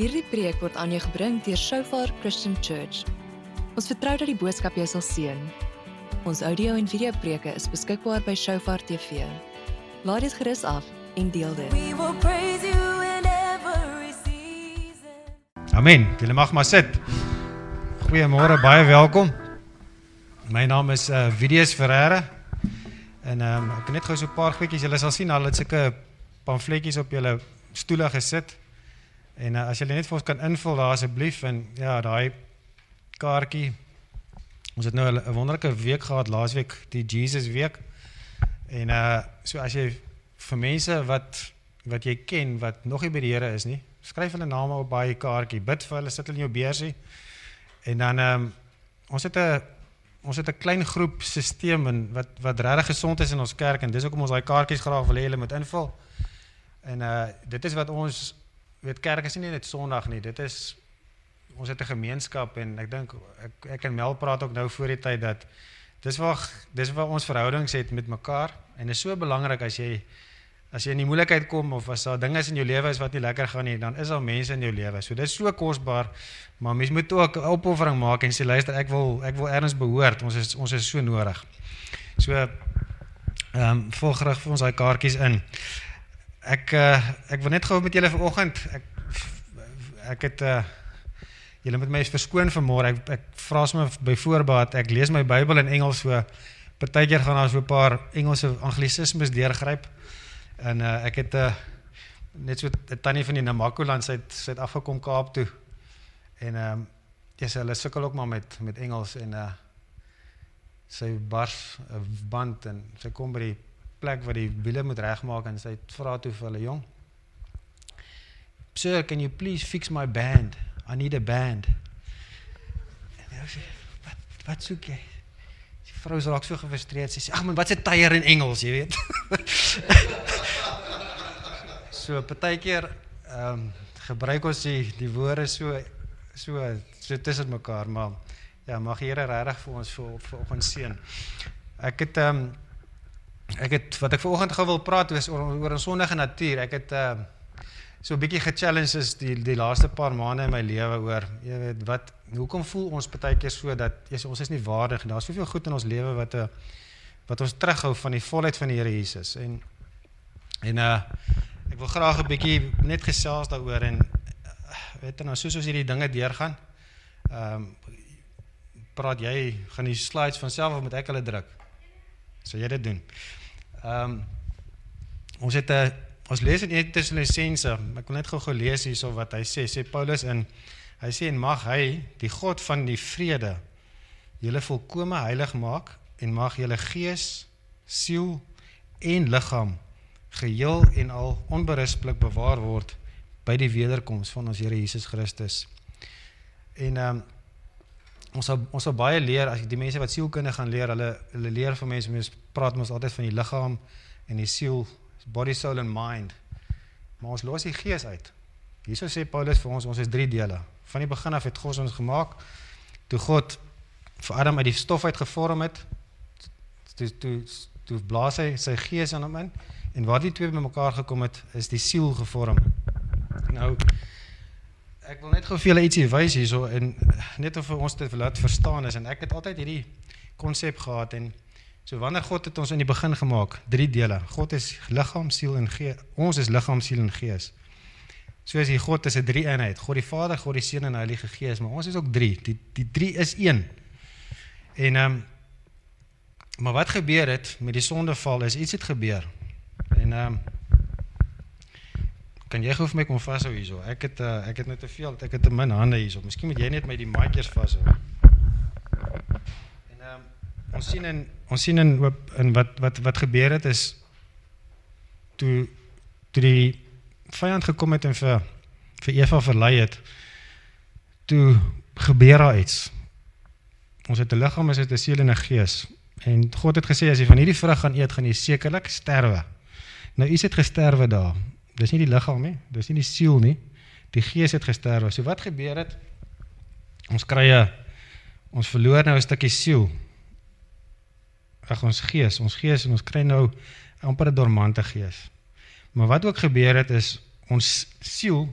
Hierdie preek word aan jou gebring deur Shofar Christian Church. Ons vertrou dat die boodskap jou sal seën. Ons audio en video preke is beskikbaar by Shofar TV. Laat dit gerus af en deel dit. We will praise you in every season. Amen. Julle mag maar sit. Goeiemôre, baie welkom. My naam is uh Vidius Ferreira. En ehm um, ek het net gou so 'n paar goedjies. Julle sal sien al het sulke pamfletjies op julle stoele gesit. En uh, as julle net vir ons kan invul daar asseblief en ja, daai kaartjie. Ons het nou 'n wonderlike week gehad laasweek, die Jesus week. En uh so as jy vir mense wat wat jy ken wat nog nie by die Here is nie, skryf hulle name op 'n kaartjie. Bid vir hulle, sit hulle in jou beursie. En dan ehm um, ons het 'n ons het 'n klein groep stelsel en wat wat regtig gesond is in ons kerk en dis hoekom ons daai kaartjies graag wil hê hulle moet invul. En uh dit is wat ons weet kerk is nie net Sondag nie. Dit is ons het 'n gemeenskap en ek dink ek ek en Mel praat ook nou voor die tyd dat dis waar dis waar ons verhoudings het met mekaar en is so belangrik as jy as jy in die moeilikheid kom of as daar dinge is in jou lewe is wat nie lekker gaan nie, dan is daar mense in jou lewe. So dis so kosbaar, maar mens moet ook 'n opoffering maak en sê luister, ek wil ek wil ergens behoort. Ons is ons is so nodig. So ehm um, volg reg vir ons daai kaartjies in. Ek uh, ek wil net gou met julle vanoggend ek ek het uh, julle moet my verskoon vanmôre. Ek ek vra sommer by voorbaat. Ek lees my Bybel in Engels so partykeer gaan daar so 'n paar Engelse anglisismes deurgryp. En uh, ek het 'n uh, net so 'n tannie van die Namakoland sy het sy het afgekom Kaap toe. En ehm um, sy hulle sukkel ook maar met met Engels en uh sy bars 'n band en sy kom by die plek waar die wiele moet regmaak en sy vra toe vir hulle jong. Sir, can you please fix my band? I need a band. En hy sê, "Wat wat soek jy?" Die vrou is raak so gefrustreerd. Sy sê, "Ag man, wat 'n tyre in Engels, jy weet." so partykeer ehm um, gebruik ons die die woorde so so so tussen mekaar, maar ja, mag die Here regtig vir ons vir vir ons seën. Ek het ehm um, ek het wat ek vanoggend gou wil praat oor oor, oor 'n sondige natuur. Ek het uh, so 'n bietjie ge-challenge is die die laaste paar maande in my lewe oor jy weet wat hoekom voel ons partykeer so dat jy, ons is nie waardig en daar's soveel goed in ons lewe wat 'n uh, wat ons terughou van die volheid van die Here Jesus. En en uh ek wil graag 'n bietjie net gesels daaroor en uh, weet jy nou soos ons hierdie dinge deurgaan ehm um, praat jy gaan die slides van self of moet ek hulle druk? Sal jy dit doen ehm um, ons het 'n Ons lees in 1 Tessalonisense, ek wil net gou-gou lees hierso wat hy sê, sê Paulus in hy sê en mag hy, die God van die vrede, julle volkome heilig maak en mag julle gees, siel en liggaam geheel en al onberispelik bewaar word by die wederkoms van ons Here Jesus Christus. En ehm um, ons sal ons sal baie leer as die mense wat sielkunde gaan leer, hulle hulle leer van mense, mense praat mos altyd van die liggaam en die siel body soul and mind. Maar ons los die gees uit. Hierso sê Paulus vir ons ons is drie dele. Van die begin af het God ons gemaak. Toe God vir Adam uit die stof uit gevorm het, toe toe toe blaas hy sy gees aan hom in en waar die twee bymekaar gekom het, is die siel gevorm. Nou ek wil net gou vir julle ietsie wys hierso en net om vir ons dit laat verstaan is en ek het altyd hierdie konsep gehad en So wanneer God het ons in die begin gemaak, drie dele. God is liggaam, siel en gees. Ons is liggaam, siel en gees. So as die God is 'n drie eenheid. God die Vader, God die Seun en Heilige Gees, maar ons is ook drie. Die die drie is een. En ehm um, maar wat gebeur het met die sondeval is iets het gebeur. En ehm um, kan jy gou vir my kom vashou hierso? Ek het uh, ek het net te veel, ek het te min hande hierso. Miskien moet jy net my die mic eers vashou. Ons sien in ons sien in in wat wat wat gebeur het is toe toe die vyand gekom het en vir vir Eva verlei het toe gebeur daar iets. Ons het 'n liggaam ons het 'n siel en 'n gees. En God het gesê as jy van hierdie vrug gaan eet gaan jy sekerlik sterwe. Nou iets het gesterwe daar. Dis nie die liggaam nie dis nie die siel nie. Die gees het gesterwe. So wat gebeur het? Ons kry 'n ons verloor nou 'n stukkie siel ag ons gees, ons gees en ons kry nou amper 'n dormante gees. Maar wat ook gebeur het is ons siel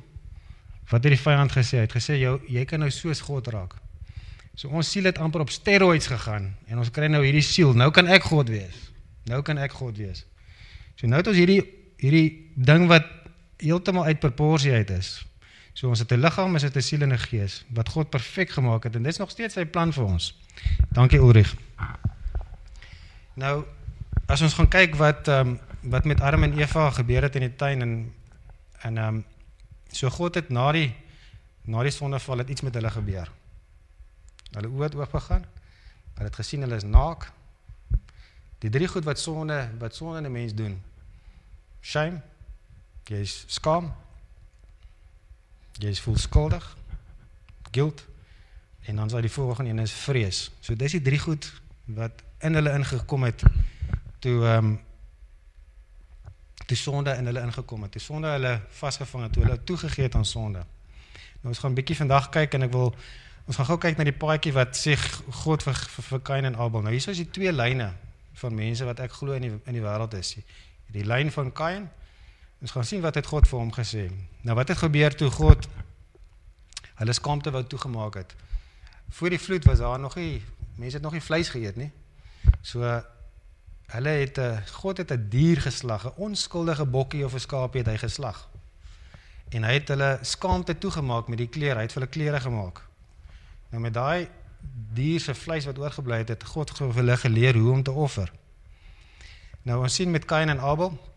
Wat het die vyand gesê? Hy het gesê jou jy kan nou soos God raak. So ons siel het amper op steroids gegaan en ons kry nou hierdie siel. Nou kan ek God wees. Nou kan ek God wees. So nou het ons hierdie hierdie ding wat heeltemal uit proporsie uit is. So ons het 'n liggaam, ons het 'n siel en 'n gees wat God perfek gemaak het en dit is nog steeds sy plan vir ons. Dankie Ulrich. Nou as ons gaan kyk wat ehm um, wat met Adam en Eva gebeur het in die tuin en en ehm um, so God het na die na die sondeval het iets met hulle gebeur. Hulle oë het oop gegaan. Hulle het gesien hulle is naak. Die drie goed wat sonde wat sonde 'n mens doen. Shame. Jy is skaam. Jy is voel skuldig. Guilt. En dan sal die volgende een is vrees. So dis die drie goed wat in hulle ingekom het toe ehm um, toe sonde in hulle ingekom het. Toe sonde hulle vasgevang het, toe hulle toegegee het aan sonde. Nou ons gaan 'n bietjie vandag kyk en ek wil ons gaan gou kyk na die paadjie wat sê God vir vir, vir Kain en Abel. Nou hier is die twee lyne van mense wat ek glo in die in die wêreld is. Die, die lyn van Kain. Ons gaan sien wat het God vir hom gesê. Nou wat het gebeur toe God hulle skaamte wou toegemaak het? Voor die vloed was daar nog nie mense het nog nie vleis geëet nie. So hulle het 'n God het 'n dier geslag, 'n onskuldige bokkie of 'n skaapie het hy geslag. En hy het hulle skaamte toegemaak met die klere, hy het vir hulle klere gemaak. Nou met daai dier se vleis wat oorgebly het, het God vir hulle geleer hoe om te offer. Nou ons sien met Kain en Abel.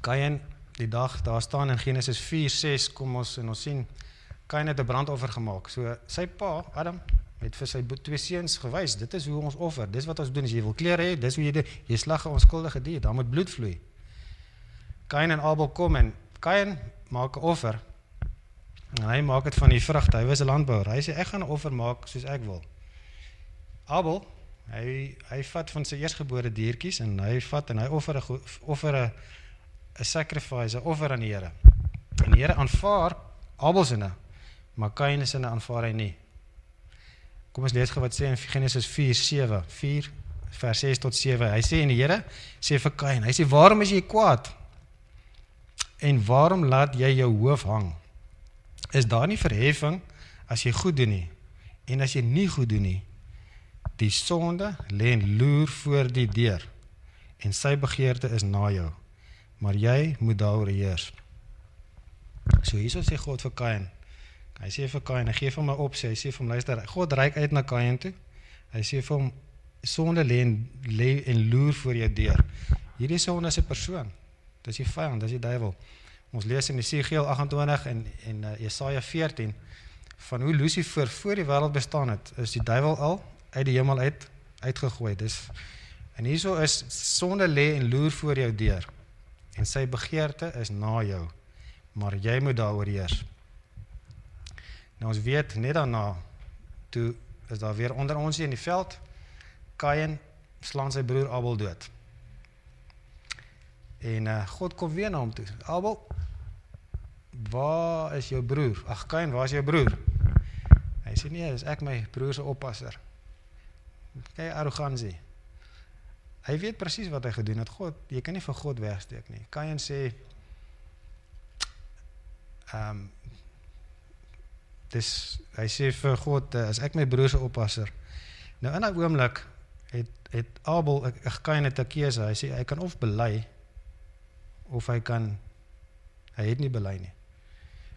Kain die dag daar staan in Genesis 4:6 kom ons en ons sien Kain het 'n brandoffer gemaak. So sy pa, Adam, het vir sy twee seuns gewys, dit is hoe ons offer. Dis wat ons doen as jy wil klere hê, dis hoe jy dit jy slag 'n onskuldige dier, dan moet bloed vloei. Kain en Abel kom en Kain maak 'n offer. En hy maak dit van die vrugte. Hy was 'n landbouer. Hy sê ek gaan 'n offer maak soos ek wil. Abel, hy hy vat van sy eersgebore diertjies en hy vat en hy offer 'n offer 'n 'n sacrifice, 'n offer aan die Here. En die Here aanvaar Abel se sinne, maar Kain se sinne aanvaar hy nie. Kom ons lees gou wat sê in Genesis 4:7, 4 vers 6 tot 7. Hy sê en die Here sê vir Kain, hy sê waarom is jy kwaad? En waarom laat jy jou hoof hang? Is daar nie verheffing as jy goed doen nie en as jy nie goed doen nie? Die sonde lê en loer voor die deur en sy begeerte is na jou. Maar jy moet daaroor heers. So hierso sê God vir Kain, Hy sê vir Kain, hy gee vir hom 'n opsie. Hy sê vir hom luister, God reik uit na Kain toe. Hy sê vir hom sonde lê en lê en loer voor jou deur. Hierdie sonde is 'n persoon. Dis die vyand, dis die duiwel. Ons lees in Jesegiel 28 en en uh, Jesaja 14 van hoe Lucifer voor die wêreld bestaan het, is die duiwel al uit die hemel uit uitgegooi. Dis en hierso is sonde lê en loer voor jou deur. En sy begeerte is na jou. Maar jy moet daaroor heers. Nou ons weet net daarna toe is daar weer onder ons hier in die veld Kain slaan sy broer Abel dood. En uh, God kom weer na hom toe. Abel, waar is jou broer? Ag Kain, waar is jou broer? Hy sê nee, dis ek my broer se oppasser. Kyk arrogansie. Hy weet presies wat hy gedoen het. God, jy kan nie van God wegsteek nie. Kain sê ehm um, dis hy sê vir God as ek my broer se oppasser. Nou in 'n oomblik het het Abel 'n keuse. Hy sê hy kan of bely of hy kan hy het nie bely nie.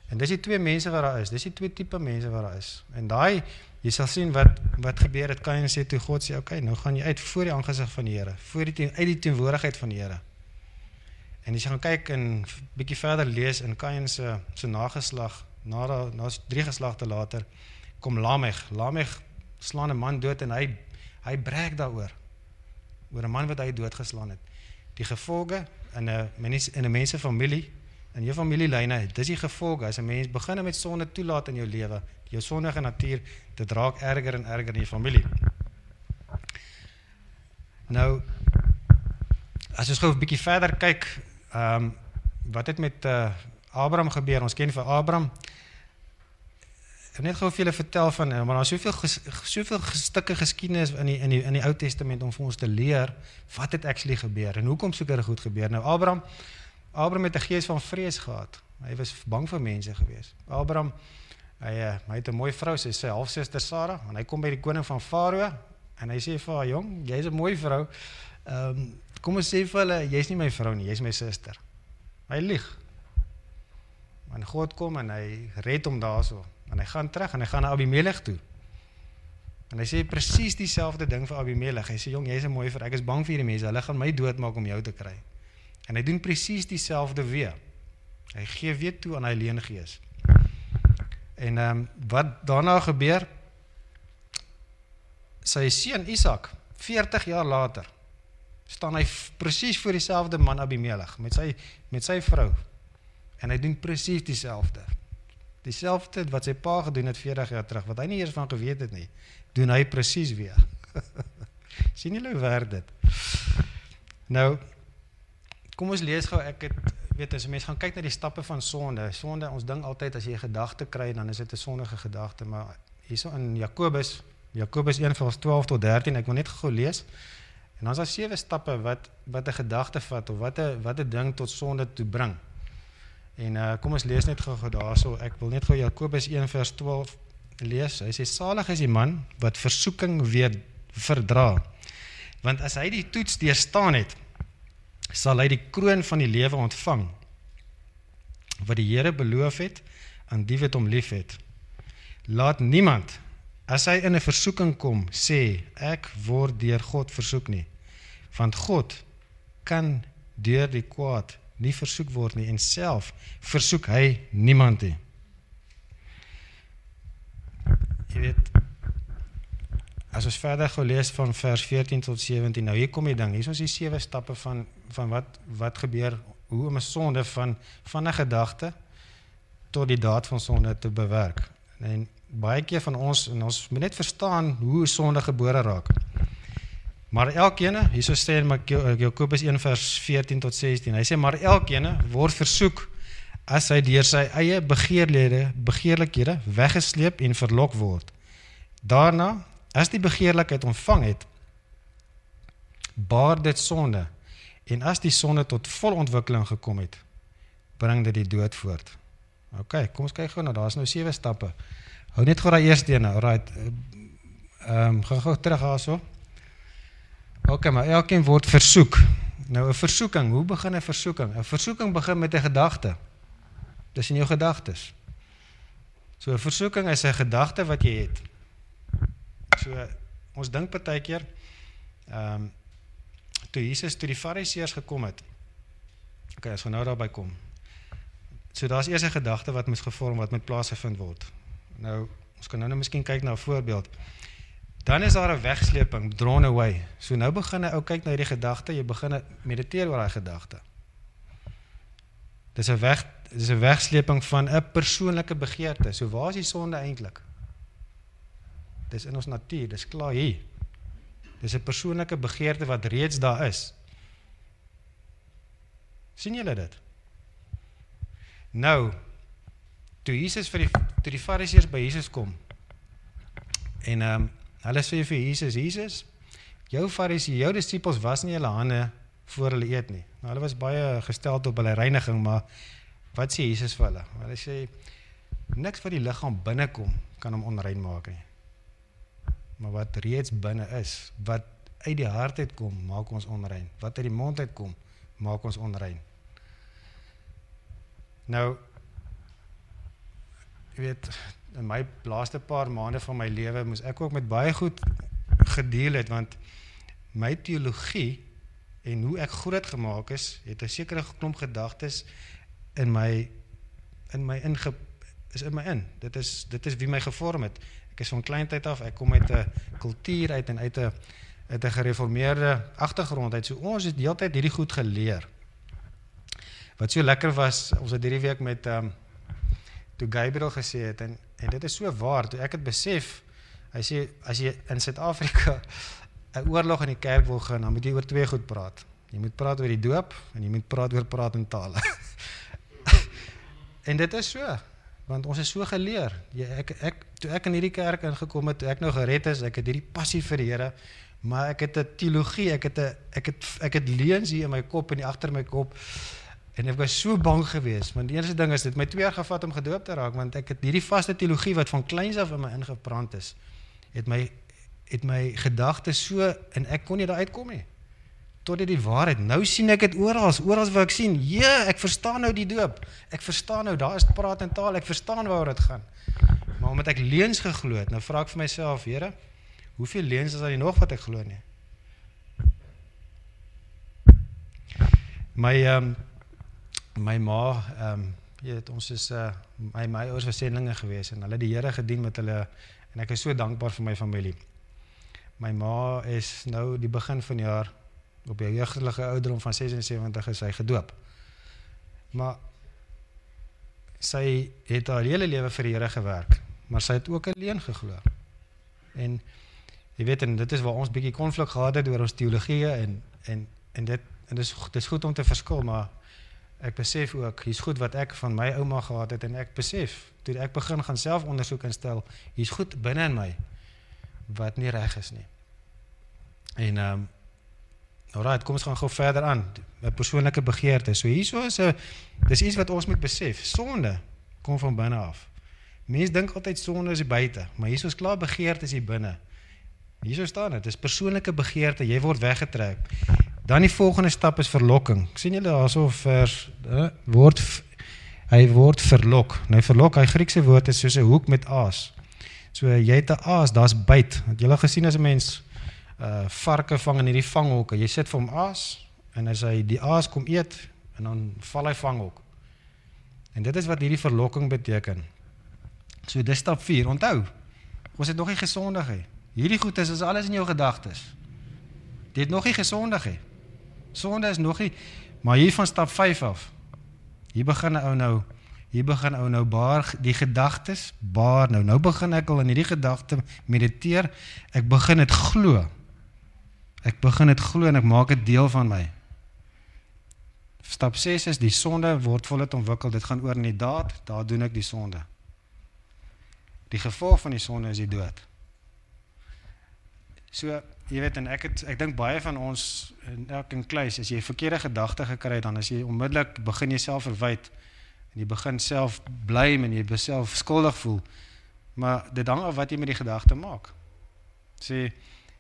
En dis die twee mense wat daar is. Dis die twee tipe mense wat daar is. En daai jy sal sien wat wat gebeur het Kain sê toe God sê oké, okay, nou gaan jy uit voor die aangesig van die Here, voor die uit die teenwoordigheid van die Here. En as jy gaan kyk en bietjie verder lees in Kain se se nageslag na na drie geslagte later kom Lamech. Lamech slaan 'n man dood en hy hy breek daaroor oor 'n man wat hy doodgeslaan het. Die gevolge in 'n mens in 'n mense familie in jou familielyne, dis die gevolge as 'n mens begin met sonde toelaat in jou lewe, jou sondige natuur, dit raak erger en erger in jou familie. Nou as ons gou 'n bietjie verder kyk, ehm um, wat het met uh, Abraham gebeur? Ons ken vir Abraham Ek net gou vir julle vertel van hom, maar daar's soveel ges, soveel stukke geskiedenis in die in die in die Ou Testament om vir ons te leer wat het actually gebeur en hoekom seker goed gebeur. Nou Abraham Abraham het 'n gees van vrees gehad. Hy was bang vir mense gewees. Abraham hy eh, hy het 'n mooi vrou, sy sê halfsuster Sara, en hy kom by die koning van Farao en hy sê vir haar, "Jong, jy's 'n mooi vrou. Ehm um, kom ons sê vir hulle, jy's nie my vrou nie, jy's my suster." Hy lieg. En God kom en hy red hom daarso. En hy gaan terug en hy gaan na Abimelek toe. En hy sê presies dieselfde ding vir Abimelek. Hy sê jong, jy's 'n mooi vir ek is bang vir hierdie mense. Hulle gaan my doodmaak om jou te kry. En hy doen presies dieselfde weer. Hy gee weer toe aan hy leengees. En ehm um, wat daarna gebeur? Sy seun Isak, 40 jaar later, staan hy presies voor dieselfde man Abimelek met sy met sy vrou. En hy doen presies dieselfde. Dieselfde wat sy pa gedoen het 40 jaar terug, wat hy nie eers van geweet het nie doen hy presies weer. sien julle hoe werk dit? Nou kom ons lees gou ek het weet as 'n mens gaan kyk na die stappe van sonde. Sonde, ons dink altyd as jy 'n gedagte kry dan is dit 'n sondige gedagte, maar hierso in Jakobus, Jakobus 1:12 tot 13, ek wil net gou lees. En dan is daar sewe stappe wat wat 'n gedagte vat of wat 'n wat 'n ding tot sonde toe bring. En uh kom ons lees net gou-gou daarso. Ek wil net gou Jakobus 1:12 lees. Hy sê salig is die man wat versoeking weer verdra. Want as hy die toets deurstaan het, sal hy die kroon van die lewe ontvang wat die Here beloof het aan die wat hom liefhet. Laat niemand as hy in 'n versoeking kom sê ek word deur God versoek nie. Want God kan deur die kwaad nie versoek word nie en self versoek hy niemand nie. jy weet as ons verder gou lees van vers 14 tot 17 nou hier kom die ding. Hier is ons die sewe stappe van van wat wat gebeur hoe om 'n sonde van van 'n gedagte tot die daad van sonde te bewerk. En baie keer van ons en ons moet net verstaan hoe sonde gebore raak maar elkeen hierso sê in Jakobus 1 vers 14 tot 16 hy sê maar elkeen word versoek as hy deur sy eie begeerlede begeerlikhede weggesleep en verlok word. Daarna, as die begeerlikheid ontvang het, baar dit sonde en as die sonde tot volontwikkeling gekom het, bring dit die dood voort. OK, kom ons kyk gou nou, daar's nou sewe stappe. Hou net gou daai eerste een, alright. Ehm um, gaan gou terug daarso. OK, maar elkeen word versoek. Nou 'n versoeking, hoe begin 'n versoeking? 'n Versoeking begin met 'n gedagte. Dis in jou gedagtes. So 'n versoeking is 'n gedagte wat jy het. So ons dink partykeer ehm um, toe Jesus toe die Fariseërs gekom het. Okay, as ons nou daarby kom. So daar's eers 'n gedagte wat moes gevorm wat met plaasgevind word. Nou ons kan nou nou miskien kyk na 'n voorbeeld. Dan is daar 'n wegsleeping, drawn away. So nou begin 'n ou kyk na hierdie gedagte, jy begin mediteer oor daai gedagte. Dis 'n weg dis 'n wegsleeping van 'n persoonlike begeerte. So waar is die sonde eintlik? Dis in ons natuur, dis klaar hier. Dis 'n persoonlike begeerte wat reeds daar is. sien julle dit? Nou toe Jesus vir die toe die Fariseërs by Jesus kom. En ehm um, hulle sê vir Jesus, Jesus, jou Fariseë, jou disippels was nie hulle hande voor hulle eet nie. Nou hulle was baie gestel op hulle reiniging, maar Wat sê Jesus vir hulle? Hulle sê niks wat die liggaam binnekom kan hom onrein maak nie. Maar wat reeds binne is, wat uit die hart uit kom, maak ons onrein. Wat uit die mond uit kom, maak ons onrein. Nou jy weet in my laaste paar maande van my lewe moes ek ook met baie goed gedeel het want my teologie en hoe ek groot gemaak is, het 'n sekere klomp gedagtes in my in my inge is in my in. Dit is dit is wie my gevorm het. Ek is van kleintyd af, ek kom uit 'n kultuur uit en uit 'n uit 'n gereformeerde agtergrond uit. So ons het heeltyd hierdie goed geleer. Wat so lekker was, ons het hierdie week met um, toe Gabriel gesê het en en dit is so waar, toe ek het besef, hy sê as jy in Suid-Afrika 'n oorlog in die kerk wil gaan, dan moet jy oor twee goed praat. Jy moet praat oor die doop en jy moet praat oor praat in tale. En dit is so want ons is so geleer. Jy ek ek toe ek in hierdie kerk ingekom het, toe ek nou gered is, ek het hierdie passie vir die Here, maar ek het 'n teologie, ek het 'n ek het ek het leuns hier in my kop en agter my kop En ek was so bang geweest, want die eerste ding is dit my 2 jaar gevat om gedoop te raak want ek het hierdie vaste teologie wat van kleins af in my ingebrand is, het my het my gedagtes so en ek kon nie daar uitkom nie. Tot dit die waarheid. Nou sien ek dit oral, oral waar ek sien, ja, ek verstaan nou die doop. Ek verstaan nou, daar is praat en taal, ek verstaan waaroor dit gaan. Maar omdat ek leuns geglo het, nou vra ek vir myself, Here, hoeveel leuns is daar nog wat ek glo nie? My ehm um, my ma ehm um, jy weet ons is uh my my ouers was sendlinge gewees en hulle die Here gedien met hulle en ek is so dankbaar vir my familie. My ma is nou die begin van jaar op die jeugdige ouderdom van 76 is sy gedoop. Maar sy het haar hele lewe vir die Here gewerk, maar sy het ook alleen geglo. En jy weet en dit is waar ons bietjie konflik gehad het oor ons teologie en en en dit en dis dis goed om te verskil, maar ek besef ook hier's goed wat ek van my ouma gehad het en ek besef toe ek begin gaan self ondersoek instel, hier's goed binne in my wat nie reg is nie. En ehm um, alright, kom ons gaan gou verder aan. 'n Persoonlike begeerte. So hierso is 'n dis iets wat ons moet besef. Sonde kom van binne af. Mense dink altyd sonde is buite, maar hierso is klaar begeerte is hier binne. Hierso staan dit, dis persoonlike begeerte, jy word weggetrek. Dan die volgende stap is verlokking. sien julle daarso vers uh, word hy word verlok. Nou verlok, hy Griekse woord is soos 'n hoek met aas. So jy het 'n aas, daar's byt. Het jy al gesien as 'n mens uh varke vang in hierdie vanghokke? Jy sit vir hom aas en as hy die aas kom eet en dan val hy vanghok. En dit is wat hierdie verlokking beteken. So dis stap 4. Onthou, ons het nog nie gesondig nie. Hierdie goed is, is alles in jou gedagtes. Dit het nog nie gesondig nie. Sonde is nog nie maar hier van stap 5 af. Hier begin ou nou hier begin ou nou baar die gedagtes baar nou. Nou begin ek al in hierdie gedagte mediteer. Ek begin dit glo. Ek begin dit glo en ek maak dit deel van my. Stap 6 is die sonde word voluit ontwikkel. Dit gaan oor in die daad, daar doen ek die sonde. Die gevolg van die sonde is die dood. So jy weet en ek het ek dink baie van ons in elke kluis as jy verkeerde gedagte gekry het dan as jy onmiddellik begin jouself verwyd en jy begin self blame en jy beself skuldig voel. Maar dit hang af wat jy met die gedagte maak. Sê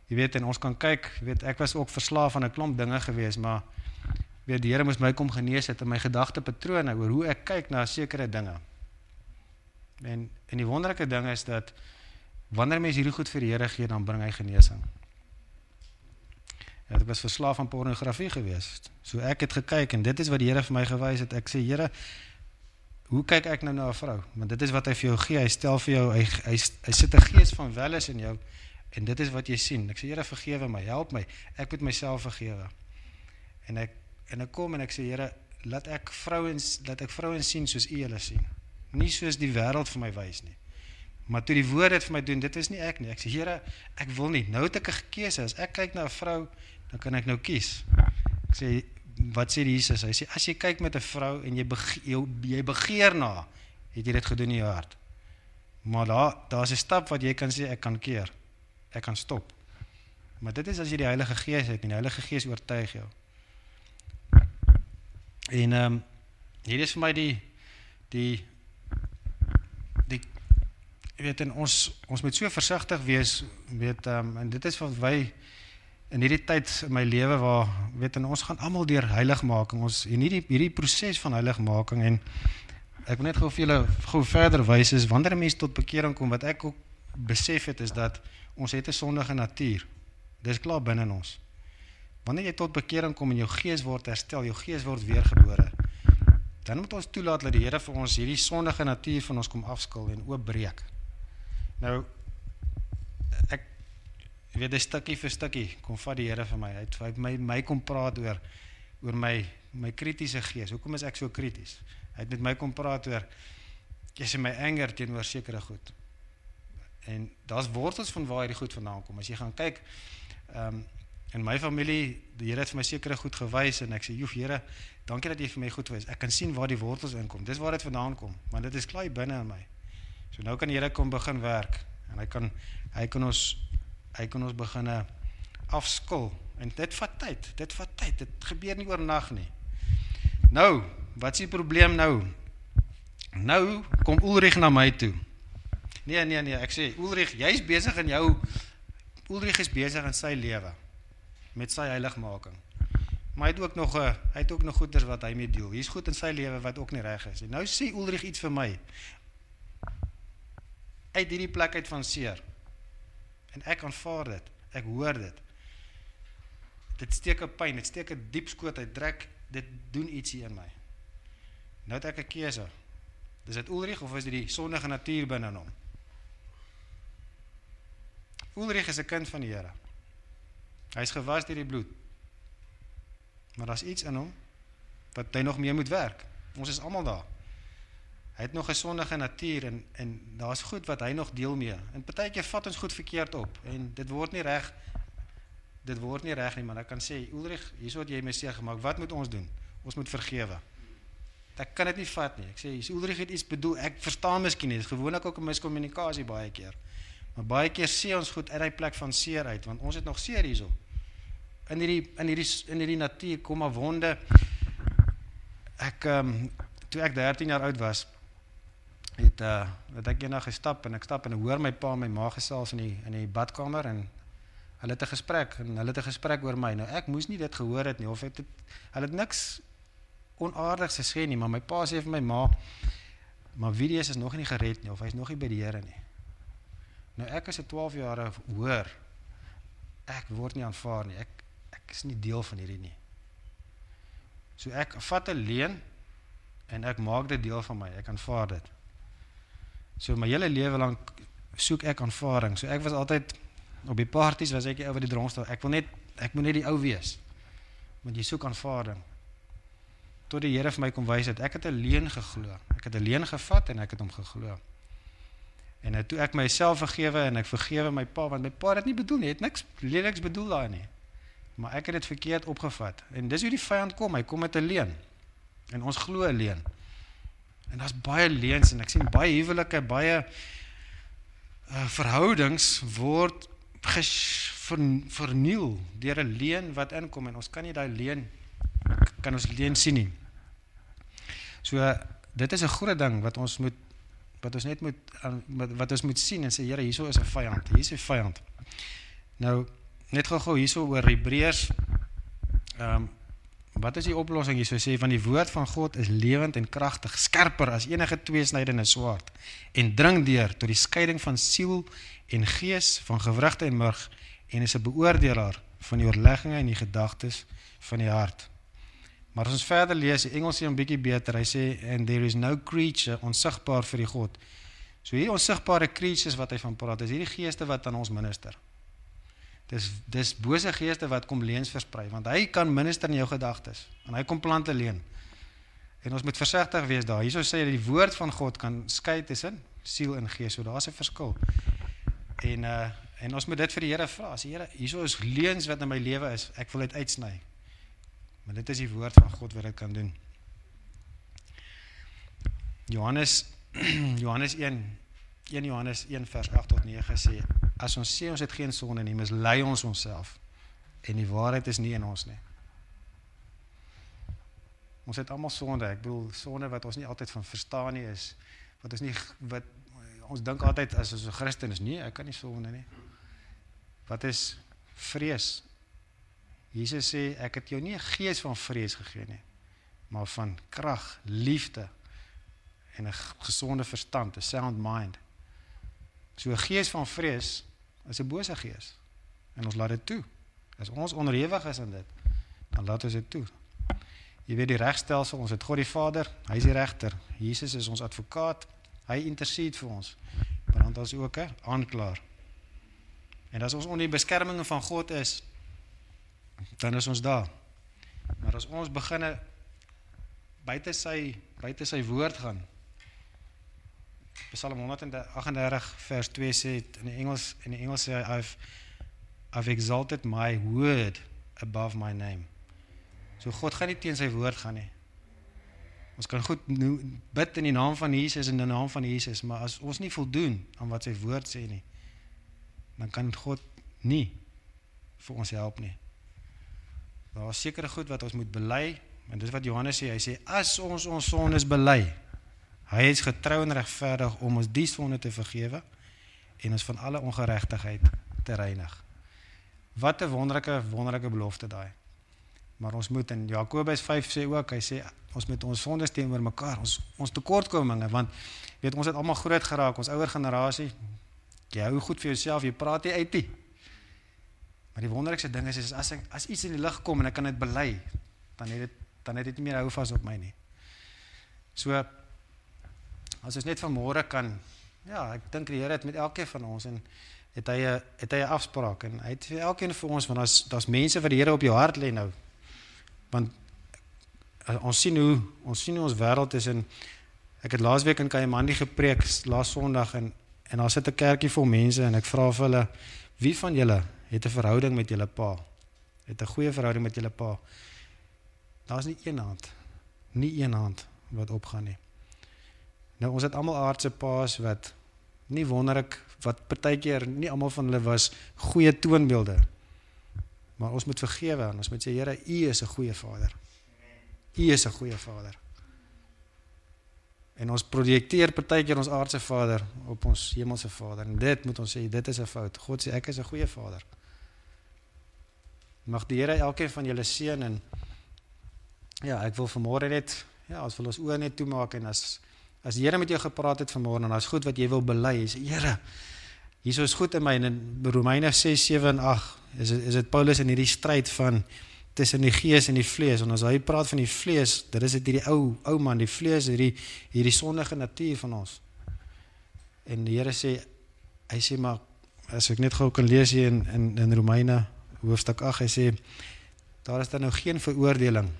jy weet en ons kan kyk, jy weet ek was ook verslaaf aan 'n klomp dinge gewees, maar weet die Here moes my kom genees het in my gedagtepatrone oor hoe ek kyk na sekere dinge. En en die wonderlike ding is dat wanneer mense hierdie goed vir die Here gee, dan bring hy genesing. Ja, ek was verslaaf aan pornografie gewees. So ek het gekyk en dit is wat die Here vir my gewys het. Ek sê Here, hoe kyk ek nou na 'n vrou? Want dit is wat hy vir jou gee. Hy stel vir jou hy hy, hy sit 'n gees van welis in jou en dit is wat jy sien. Ek sê Here, vergewe my, help my. Ek moet myself vergewe. En ek en ek kom en ek sê Here, laat ek vrouens laat ek vrouens sien soos U hulle sien. Nie soos die wêreld vir my wys nie. Maar toe die woord dit vir my doen, dit is nie ek nie. Ek sê Here, ek wil nie. Nou het ek 'n keuse. As ek kyk na 'n vrou dan kan ek nou kies. Ek sê wat sê Jesus? Hy sê as jy kyk met 'n vrou en jy bege, jy, jy begeer na, het jy dit gedoen in jou hart. Maar daar daar's 'n stap wat jy kan sê ek kan keer. Ek kan stop. Maar dit is as jy die Heilige Gees het en die Heilige Gees oortuig jou. En ehm um, hier is vir my die die die jy weet en ons ons moet so versigtig wees weet ehm um, en dit is wat wy in hierdie tyd in my lewe waar weet en ons gaan almal deur heiligmaking. Ons hierdie hierdie proses van heiligmaking en ek wil net gou vir julle gou verder wys is wanneer 'n mens tot bekering kom wat ek ook besef het is dat ons het 'n sondige natuur. Dis klaar binne in ons. Wanneer jy tot bekering kom en jou gees word herstel jou gees word weergebore dan moet ons toelaat dat die Here vir ons hierdie sondige natuur van ons kom afskil en oopbreek nou ek weet, 'n stukkie vir stukkie kom vat die Here vir my. Hy het vir my my kom praat oor oor my my kritiese gees. Hoekom is ek so krities? Hy het met my kom praat oor jy sê my anger teenoor sekere goed. En daar's wortels van waar hierdie goed vandaan kom. As jy gaan kyk, ehm um, in my familie, die Here het vir my sekere goed gewys en ek sê, "Joef, Here, dankie dat jy vir my goed wys. Ek kan sien waar die wortels inkom. Dis waar dit vandaan kom, want dit is klaar binne in my." So nou kan die Here kom begin werk en hy kan hy kan ons hy kan ons begin afskil en dit vat tyd dit vat tyd dit gebeur nie oornag nie nou wat is die probleem nou? Nou kom Ulrich na my toe. Nee, nee, nee, ek sê Ulrich, jy's besig in jou Ulrich is besig in sy lewe met sy heiligmaking. Maar hy het ook nog 'n hy het ook nog goeders wat hy mee deel. Hier's goed in sy lewe wat ook nie reg is nie. Nou sê Ulrich iets vir my. Uit hierdie plek uit van seer. En ek aanvaar dit. Ek hoor dit. Dit steek 'n pyn, dit steek 'n diep skoot, hy trek, dit doen ietsie in my. Nou het ek 'n keuse. Dis dit Ulrich of is dit die sondige natuur binne in hom? Ulrich is 'n kind van die Here. Hy's gewas deur die bloed. Maar daar's iets in hom wat hy nog mee moet werk. Ons is almal daar. Hy het nog 'n sondige natuur en en daar's goed wat hy nog deel mee. En partykeer vat ons goed verkeerd op en dit word nie reg dit word nie reg nie, maar ek kan sê Ulrich, hierso wat jy my sê gemaak, wat moet ons doen? Ons moet vergewe. Ek kan dit nie vat nie. Ek sê hier's Ulrich het iets bedoel. Ek verstaan miskien nie. Dit is gewoonlik ook 'n miskommunikasie baie keer. Maar baie keer sê ons goed uit daai plek van seer uit want ons het nog seer hierso. In hierdie in hierdie in hierdie natuur kom maar wonde. Ek ehm um, toe ek 13 jaar oud was, het uh het ek eendag gestap en ek stap en ek hoor my pa en my ma gesels in die in die badkamer en hulle het 'n gesprek en hulle het 'n gesprek oor my. Nou ek moes nie dit gehoor het nie of het, het hulle het niks onaardigs gesê nie, maar my pa sê vir my ma maar Videus is nog nie gered nie of hy's nog nie by die Here nie. Nou ek is 'n 12 jaar hoor. Ek word nie aanvaar nie. Ek ek is nie deel van hierdie nie. So ek vat 'n leen en ek maak dit deel van my. Ek aanvaar dit. So my hele lewe lank soek ek aanvaring. So ek was altyd op die parties was ek die ou wat die dronkstel. Ek wil net ek moet net die ou wees. Want jy soek aanvaring. Tot die Here vir my kom wys dat ek het 'n leen geglo. Ek het 'n leen gevat en ek het hom geglo. En toe ek myself vergewe en ek vergewe my pa want my pa het dit nie bedoel nie. Het niks leliks bedoel daai nie. Maar ek het dit verkeerd opgevat. En dis hoe die vyand kom. Hy kom met 'n leen. En ons glo 'n leen. En daar's baie leuns en ek sien baie huwelike, baie uh, verhoudings word ges, ver, verniel deur 'n leen wat inkom en ons kan nie daai leen kan ons leen sien nie. So dit is 'n groot ding wat ons moet wat ons net moet wat ons moet sien en sê Here, hierso is 'n vyand. Hier is 'n vyand. Nou net gou-gou hierso oor Hebreërs ehm um, wat is die oplossing hierso sê van die woord van God is lewend en kragtig, skerper as enige tweesnydende swaard en dring deur tot die skeiding van siel en gees, van gewrigte en murg en is 'n beoordelaar van die oorlegginge en die gedagtes van die hart. Maar as ons verder lees, die Engels sê 'n bietjie beter. Hy sê and there is no creature onsigbaar vir die God. So hier onsigbare creatures wat hy van praat, is hierdie geeste wat aan ons minister. Dis dis bose geeste wat kom leuns versprei want hy kan minister in jou gedagtes en hy kom plante leen. En ons moet versigtig wees daar. Hierso sê die woord van God kan skei tussen siel en gees. So daar's 'n verskil. En uh en ons moet dit vir die Here vra. As die Here hierso is leuns wat in my lewe is, ek wil dit uitsny. Maar dit is die woord van God wat dit kan doen. Johannes Johannes 1 1 Johannes 1 vers 8 tot 9 sê as ons sê ons het geen sonde nie, mislei ons onsself en die waarheid is nie in ons nie. Ons het almal sonde. Ek bedoel sonde wat ons nie altyd van verstaan nie is wat ons nie wat ons dink altyd as ons 'n Christen is, nee, ek kan nie sonde nie. Wat is vrees? Jesus sê ek het jou nie 'n gees van vrees gegee nie, maar van krag, liefde en 'n gesonde verstand, 'n sound mind. So gees van vrees is 'n bose gees. En ons laat dit toe. As ons onderhewig is aan dit, dan laat ons dit toe. Jy weet die regstelsel, ons het God die Vader, hy is die regter. Jesus is ons advokaat. Hy intercede vir ons. Maar dan is ook 'n aanklaer. En as ons onder die beskerming van God is, dan is ons daar. Maar as ons beginne buite sy buite sy woord gaan, Psalm 138 vers 2 sê in die Engels in die Engels sê I've I've exalted my word above my name. So God gaan nie teen sy woord gaan nie. Ons kan goed bid in die naam van Jesus en in die naam van Jesus, maar as ons nie voldoen aan wat sy woord sê nie, dan kan God nie vir ons help nie. Daar is sekere goed wat ons moet bely, En dis wat Johannes sê, hy sê as ons ons sondes bely, hy is getrou en regverdig om ons die sonde te vergewe en ons van alle ongeregtigheid te reinig. Wat 'n wonderlike wonderlike belofte daai. Maar ons moet in Jakobus 5 sê ook, hy sê ons moet ons sondes teenoor mekaar, ons ons tekortkominge want weet ons het almal groot geraak, ons ouer generasie. Jy hou goed vir jouself, jy praat nie uit nie. Maar die wonderlikste ding is, is as ek as iets in die lig kom en ek kan dit bely, dan het dit dan het dit nie meer hou vas op my nie. So as ons net vanmôre kan ja, ek dink die Here het met elkeen van ons en het hy 'n het hy 'n afspraak en hy het vir elkeen van ons want daar's daar's mense wat die Here op jou hart lê nou. Want uh, ons sien hoe ons sien hoe ons wêreld is en ek het laasweek in Kayamandi gepreek laas Sondag en en daar sit 'n kerkie vol mense en ek vra vir hulle wie van julle het 'n verhouding met julle pa? Het 'n goeie verhouding met julle pa? Daar's nie een hand. Nie een hand wat opgaan nie. Nou ons het almal aardse paas wat nie wonderlik wat partykeer nie almal van hulle was goeie toonbeelde. Maar ons moet vergewe en ons moet sê Here, U is 'n goeie Vader. U is 'n goeie Vader. En ons projekteer partykeer ons aardse Vader op ons hemelse Vader. En dit moet ons sê, dit is 'n fout. God sê ek is 'n goeie Vader. Mag die Here elkeen van julle seën en ja, ek wil vanmôre net ja, ons wil ons oë net toemaak en as As die Here met jou gepraat het vanmôre en daar's goed wat jy wil bely, sê Here, hier is goed in my. En in Romeine 6, 7 en 8 is is dit Paulus in hierdie stryd van tussen die gees en die vlees. En as hy praat van die vlees, dit is dit hierdie ou ou man, die vlees, hierdie hierdie sondige natuur van ons. En die Here sê hy sê maar as ek net gou kan lees hier in in in Romeine hoofstuk 8, hy sê daar is dan nou geen veroordeling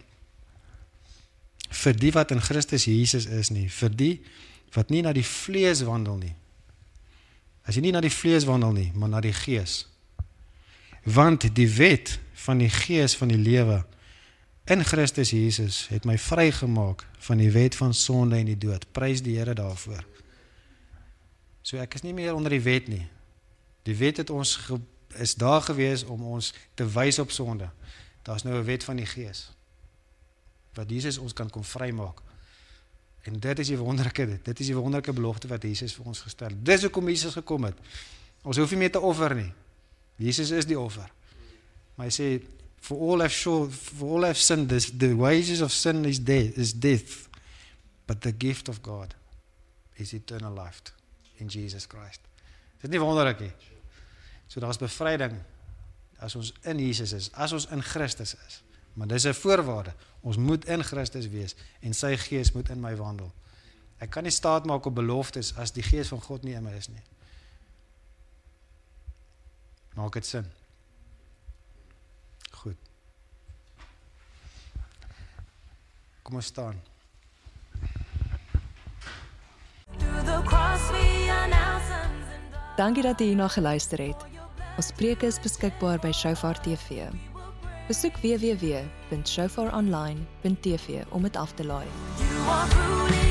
vir die wat in Christus Jesus is nie, vir die wat nie na die vlees wandel nie. As jy nie na die vlees wandel nie, maar na die gees. Want die wet van die gees van die lewe in Christus Jesus het my vrygemaak van die wet van sonde en die dood. Prys die Here daarvoor. So ek is nie meer onder die wet nie. Die wet het ons is daar gewees om ons te wys op sonde. Daar's nou 'n wet van die gees wat Jesus ons kan kom vrymaak. En dit is die wonderlike dit. Dit is die wonderlike belofte wat Jesus vir ons gestel het. Dis hoekom Jesus gekom het. Ons hoef nie meer te offer nie. Jesus is die offer. Maar hy sê for all have sure for all have sinned this the wages of sin is death is death but the gift of God is eternal life in Jesus Christ. Dit is nie wonderlik nie. So daar's bevryding as ons in Jesus is, as ons in Christus is. Maar dis 'n voorwaarde. Ons moet in Christus wees en sy gees moet in my wandel. Ek kan nie staat maak op beloftes as die gees van God nie in my is nie. Maak dit sin? Goed. Kom ons staan. Dankie dat jy hierna geluister het. Ons preke is beskikbaar by Shofar TV. Besoek www.shofaronline.tv om dit af te laai. You are ruling